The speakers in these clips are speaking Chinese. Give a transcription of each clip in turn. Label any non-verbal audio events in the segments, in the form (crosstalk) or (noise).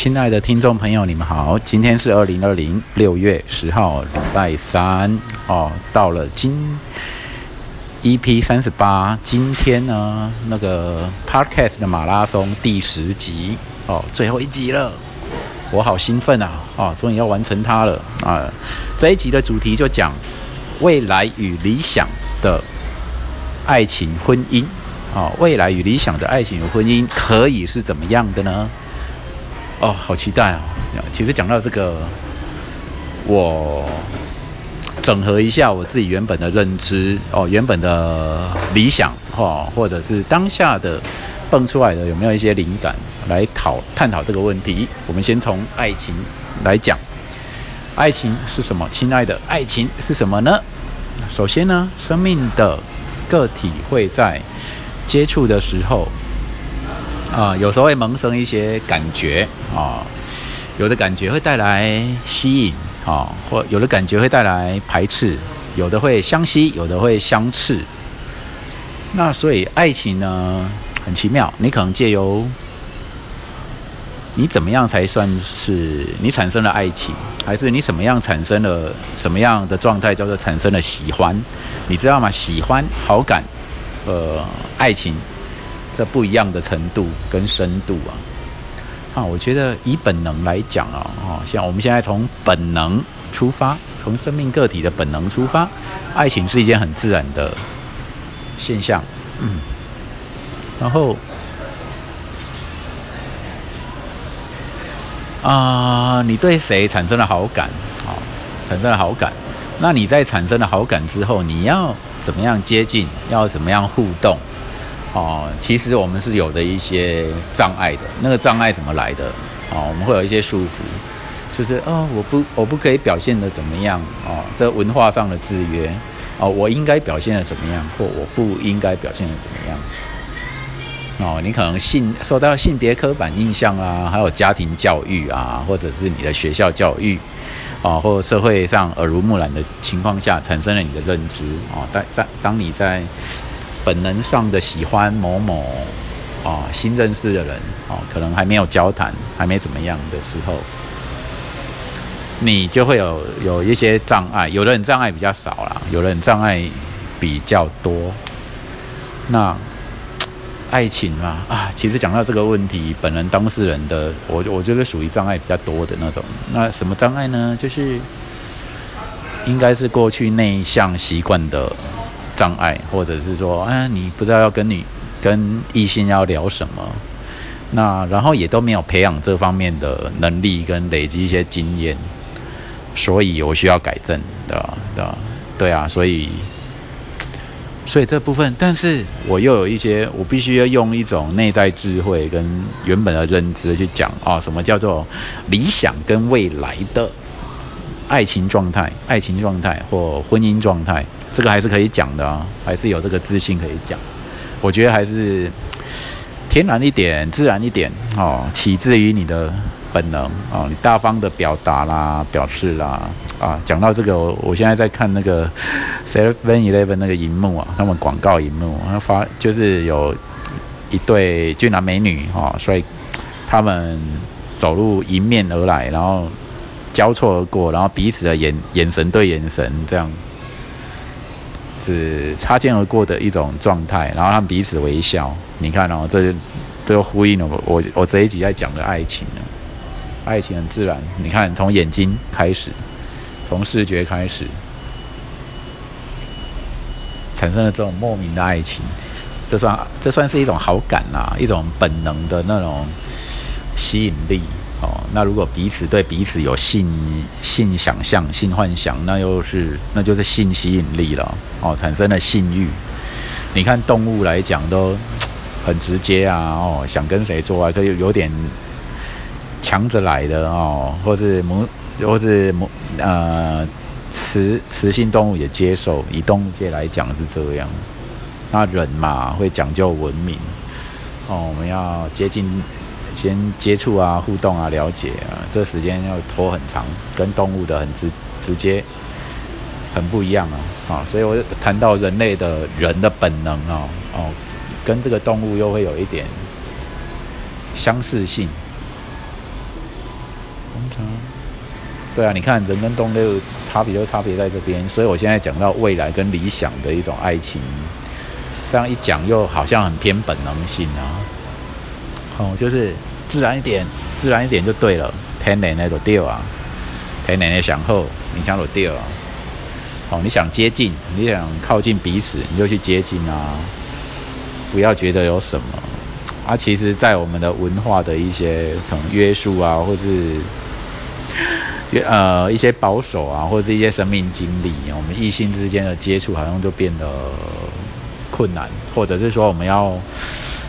亲爱的听众朋友，你们好，今天是二零二零六月十号，礼拜三哦，到了今 EP 三十八，今天呢那个 Podcast 的马拉松第十集哦，最后一集了，我好兴奋啊！哦，终于要完成它了啊！这一集的主题就讲未来与理想的爱情婚姻啊，未来与理想的爱情与婚姻可以是怎么样的呢？哦，好期待哦！其实讲到这个，我整合一下我自己原本的认知哦，原本的理想哈，或者是当下的蹦出来的有没有一些灵感来讨探讨这个问题？我们先从爱情来讲，爱情是什么？亲爱的，爱情是什么呢？首先呢，生命的个体会在接触的时候。啊，有时候会萌生一些感觉啊，有的感觉会带来吸引啊，或有的感觉会带来排斥，有的会相吸，有的会相斥。那所以爱情呢，很奇妙，你可能借由你怎么样才算是你产生了爱情，还是你怎么样产生了什么样的状态叫做产生了喜欢？你知道吗？喜欢、好感、呃，爱情。这不一样的程度跟深度啊，啊，我觉得以本能来讲啊，啊，像我们现在从本能出发，从生命个体的本能出发，爱情是一件很自然的现象，嗯，然后啊，你对谁产生了好感，啊，产生了好感，那你在产生了好感之后，你要怎么样接近，要怎么样互动？哦，其实我们是有的一些障碍的，那个障碍怎么来的？哦，我们会有一些束缚，就是哦，我不，我不可以表现的怎么样？哦，这文化上的制约，哦，我应该表现的怎么样，或我不应该表现的怎么样？哦，你可能性受到性别刻板印象啊，还有家庭教育啊，或者是你的学校教育，啊，或者社会上耳濡目染的情况下，产生了你的认知。哦，在在当你在。本能上的喜欢某某啊新认识的人哦，可能还没有交谈，还没怎么样的时候，你就会有有一些障碍。有的人障碍比较少啦，有的人障碍比较多。那爱情嘛啊，其实讲到这个问题，本人当事人的我我觉得属于障碍比较多的那种。那什么障碍呢？就是应该是过去内向习惯的。障碍，或者是说，哎，你不知道要跟你跟异性要聊什么，那然后也都没有培养这方面的能力跟累积一些经验，所以我需要改正，对吧？对吧？对啊，所以，所以这部分，但是我又有一些，我必须要用一种内在智慧跟原本的认知去讲啊，什么叫做理想跟未来的爱情状态、爱情状态或婚姻状态。这个还是可以讲的啊，还是有这个自信可以讲。我觉得还是天然一点、自然一点哦，起自于你的本能哦，你大方的表达啦、表示啦啊。讲到这个，我现在在看那个 Seven Eleven 那个荧幕啊，他们广告荧幕，他发就是有一对俊男美女哈，所以他们走路迎面而来，然后交错而过，然后彼此的眼眼神对眼神这样。是擦肩而过的一种状态，然后他们彼此微笑。你看哦，这这就呼应了我我我这一集在讲的爱情呢。爱情很自然，你看从眼睛开始，从视觉开始，产生了这种莫名的爱情，这算这算是一种好感呐，一种本能的那种吸引力。哦，那如果彼此对彼此有性性想象、性幻想，那又是那就是性吸引力了。哦，产生了性欲。你看动物来讲都很直接啊。哦，想跟谁做爱，可以有点强着来的哦，或是母，或是母呃雌雌性动物也接受。以动物界来讲是这样。那人嘛，会讲究文明。哦，我们要接近。先接触啊，互动啊，了解啊，这时间要拖很长，跟动物的很直直接，很不一样啊，啊，所以我谈到人类的人的本能啊，哦，跟这个动物又会有一点相似性，通常。对啊，你看人跟动物差别就差别在这边，所以我现在讲到未来跟理想的一种爱情，这样一讲又好像很偏本能性啊。哦，就是自然一点，自然一点就对了，天然那种调啊，天然的想后，你想裸调啊。哦，你想接近，你想靠近彼此，你就去接近啊，不要觉得有什么。啊，其实，在我们的文化的一些可能约束啊，或是约呃一些保守啊，或者是一些生命经历，我们异性之间的接触好像就变得困难，或者是说我们要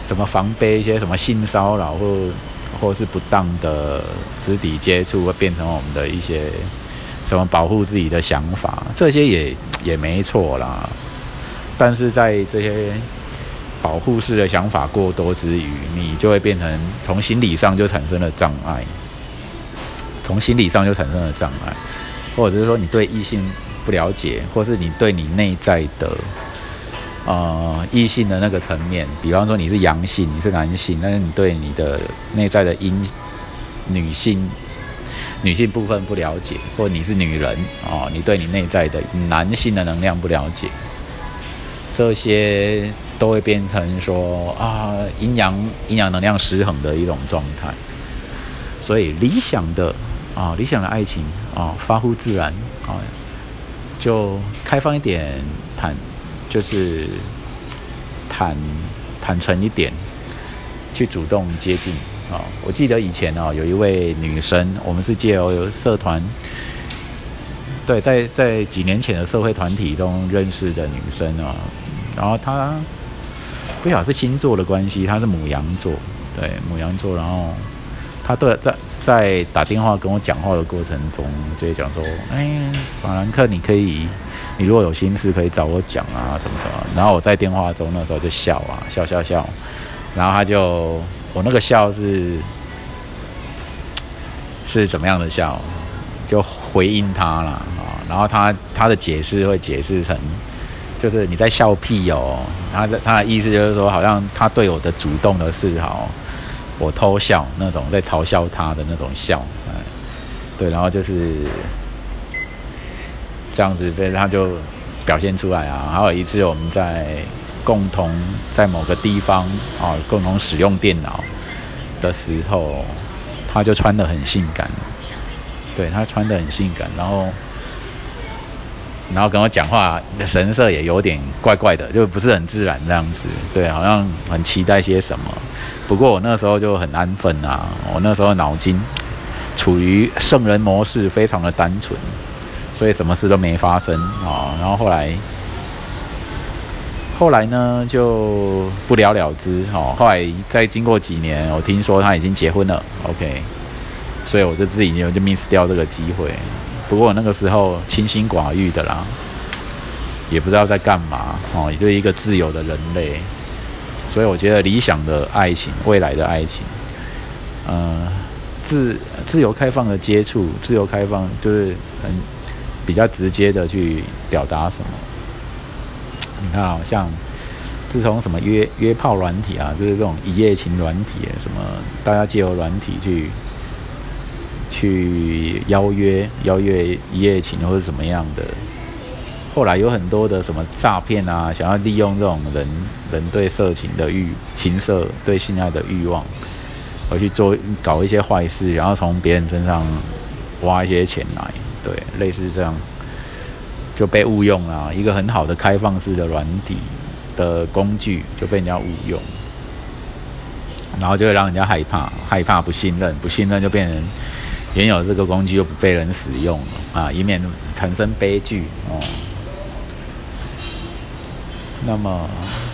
怎么防备一些什么性骚扰或或是不当的肢体接触，会变成我们的一些。什么保护自己的想法？这些也也没错啦。但是在这些保护式的想法过多之余，你就会变成从心理上就产生了障碍，从心理上就产生了障碍，或者是说你对异性不了解，或是你对你内在的呃异性的那个层面，比方说你是阳性，你是男性，但是你对你的内在的阴女性。女性部分不了解，或你是女人哦，你对你内在的男性的能量不了解，这些都会变成说啊阴阳阴阳能量失衡的一种状态。所以理想的啊理想的爱情啊发乎自然啊，就开放一点坦，就是坦坦诚一点，去主动接近。啊，我记得以前哦，有一位女生，我们是借由社团，对，在在几年前的社会团体中认识的女生啊，然后她不晓得是星座的关系，她是母羊座，对，母羊座，然后她对在在打电话跟我讲话的过程中，就会讲说，哎，法兰克，你可以，你如果有心事可以找我讲啊，怎么怎么，然后我在电话中那时候就笑啊，笑笑笑，然后他就。我那个笑是 (laughs) 是怎么样的笑？就回应他了啊，然后他他的解释会解释成，就是你在笑屁哦，他的他的意思就是说，好像他对我的主动的示好，我偷笑那种，在嘲笑他的那种笑，对，然后就是这样子，对，他就表现出来啊。还有一次我们在。共同在某个地方啊，共同使用电脑的时候，他就穿的很性感，对他穿的很性感，然后，然后跟我讲话神色也有点怪怪的，就不是很自然这样子，对，好像很期待些什么。不过我那时候就很安分啊，我那时候脑筋处于圣人模式，非常的单纯，所以什么事都没发生啊。然后后来。后来呢，就不了了之哦。后来再经过几年，我听说他已经结婚了。OK，所以我就自己就 miss 掉这个机会。不过那个时候清心寡欲的啦，也不知道在干嘛哦，也就一个自由的人类。所以我觉得理想的爱情，未来的爱情，呃，自自由开放的接触，自由开放就是很比较直接的去表达什么。你看，好像自从什么约约炮软体啊，就是这种一夜情软体，什么大家借由软体去去邀约邀约一夜情或者怎么样的，后来有很多的什么诈骗啊，想要利用这种人人对色情的欲情色对性爱的欲望，而去做搞一些坏事，然后从别人身上挖一些钱来，对，类似这样。就被误用了，一个很好的开放式的软体的工具就被人家误用，然后就会让人家害怕，害怕不信任，不信任就变成原有这个工具又不被人使用啊，以免产生悲剧哦。那么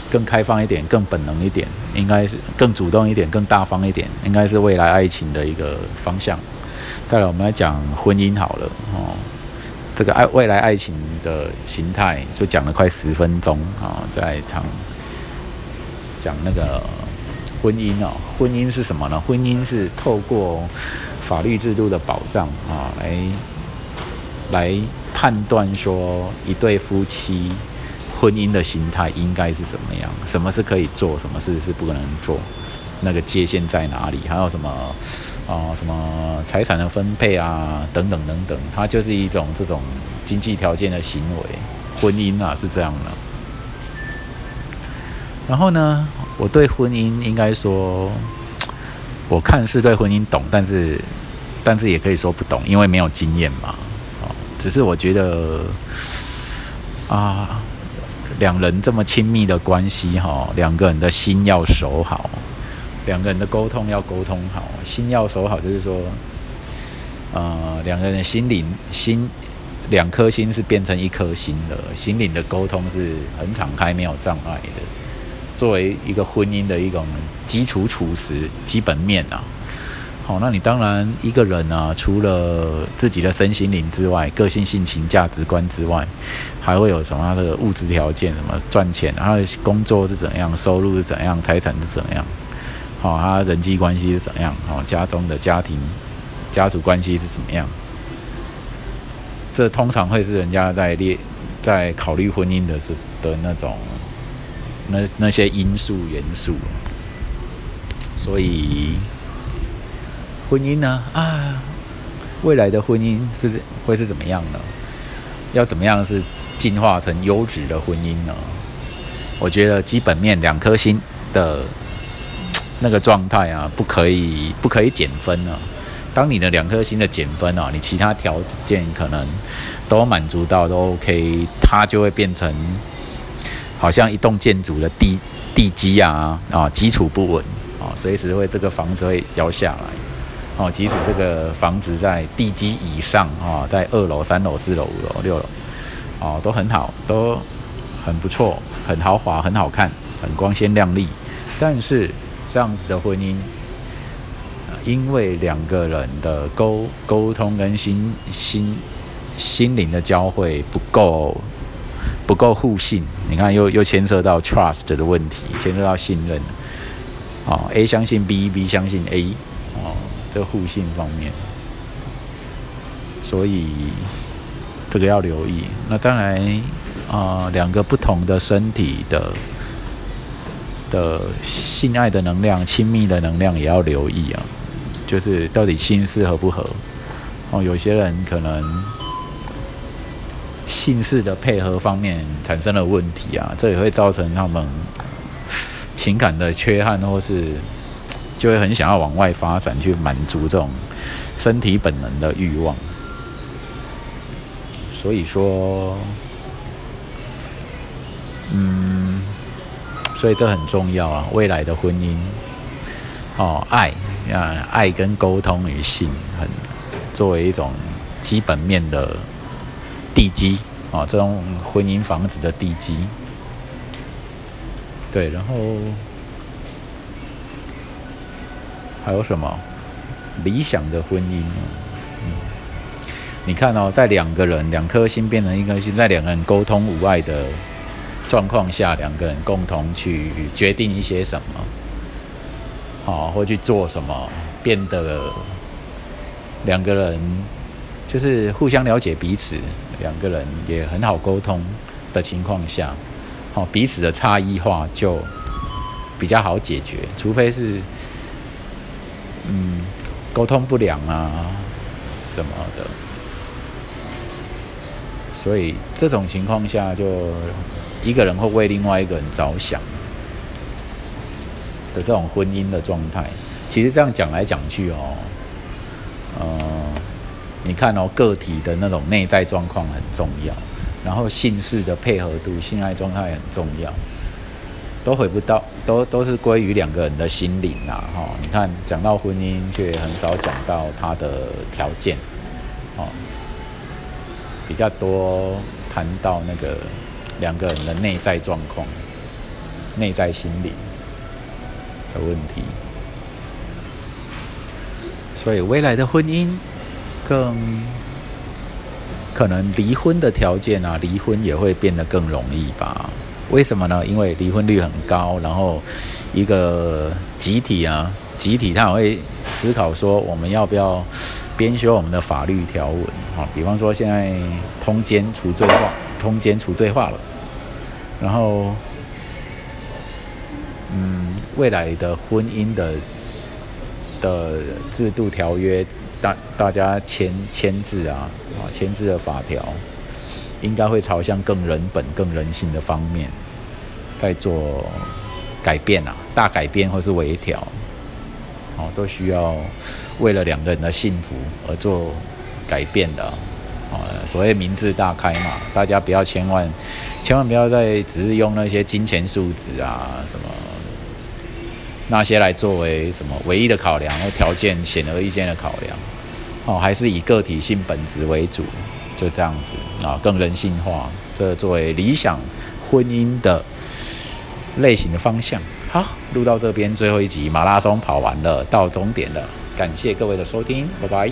更开放一点，更本能一点，应该是更主动一点，更大方一点，应该是未来爱情的一个方向。再来，我们来讲婚姻好了哦。这个爱未来爱情的形态，就讲了快十分钟啊，在讲讲那个婚姻哦，婚姻是什么呢？婚姻是透过法律制度的保障啊，来来判断说一对夫妻婚姻的形态应该是什么样，什么是可以做，什么事是不可能做，那个界限在哪里？还有什么啊，什么财产的分配啊，等等等等，它就是一种这种经济条件的行为，婚姻啊是这样的。然后呢，我对婚姻应该说，(tsk) 我看是对婚姻懂，但是，但是也可以说不懂，因为没有经验嘛。哦，只是我觉得，啊，两人这么亲密的关系，哈，两个人的心要守好。两个人的沟通要沟通好，心要守好，就是说，呃，两个人心灵心两颗心是变成一颗心的，心灵的沟通是很敞开，没有障碍的。作为一个婚姻的一种基础处实基本面啊，好，那你当然一个人啊，除了自己的身心灵之外，个性性情价值观之外，还会有什么的物质条件，什么赚钱，他的工作是怎样，收入是怎样，财产是怎样。哦，他人际关系是怎样？哦，家中的家庭、家族关系是怎么样？这通常会是人家在列在考虑婚姻的是的那种那那些因素元素。所以，婚姻呢？啊，未来的婚姻是会是怎么样呢？要怎么样是进化成优质的婚姻呢？我觉得基本面两颗心的。那个状态啊，不可以不可以减分呢？当你的两颗星的减分啊，你其他条件可能都满足到都 OK，它就会变成好像一栋建筑的地地基啊啊，基础不稳啊，随时会这个房子会摇下来哦。即使这个房子在地基以上啊，在二楼、三楼、四楼、五楼、六楼哦，都很好，都很不错，很豪华，很好看，很光鲜亮丽，但是。这样子的婚姻，因为两个人的沟沟通跟心心心灵的交汇不够不够互信，你看又又牵涉到 trust 的问题，牵涉到信任，哦，A 相信 B，B 相信 A，哦，这互信方面，所以这个要留意。那当然啊，两个不同的身体的。的性爱的能量、亲密的能量也要留意啊，就是到底心事合不合？哦，有些人可能性事的配合方面产生了问题啊，这也会造成他们情感的缺憾，或是就会很想要往外发展，去满足这种身体本能的欲望。所以说，嗯。所以这很重要啊！未来的婚姻，哦，爱啊，爱跟沟通与性，很作为一种基本面的地基啊，这种婚姻房子的地基。对，然后还有什么理想的婚姻？嗯，你看哦，在两个人两颗心变成一颗心，在两个人沟通无碍的。状况下，两个人共同去决定一些什么，好，或去做什么，变得两个人就是互相了解彼此，两个人也很好沟通的情况下，好，彼此的差异化就比较好解决，除非是嗯沟通不良啊什么的，所以这种情况下就。一个人会为另外一个人着想的这种婚姻的状态，其实这样讲来讲去哦，呃，你看哦，个体的那种内在状况很重要，然后性事的配合度、性爱状态很重要，都回不到，都都是归于两个人的心灵呐，哈。你看讲到婚姻，却很少讲到他的条件，哦，比较多谈到那个。两个人的内在状况、内在心理的问题，所以未来的婚姻更可能离婚的条件啊，离婚也会变得更容易吧？为什么呢？因为离婚率很高，然后一个集体啊，集体他会思考说，我们要不要编修我们的法律条文啊？比方说现在通奸除罪化。通奸除罪化了，然后，嗯，未来的婚姻的的制度条约，大大家签签字啊，啊签字的法条，应该会朝向更人本、更人性的方面在做改变啊，大改变或是微调，哦，都需要为了两个人的幸福而做改变的。啊，所谓明智大开嘛，大家不要千万千万不要再只是用那些金钱数值啊什么那些来作为什么唯一的考量或条件显而易见的考量，哦，还是以个体性本质为主，就这样子啊，更人性化，这作为理想婚姻的类型的方向。好，录到这边最后一集马拉松跑完了，到终点了，感谢各位的收听，拜拜。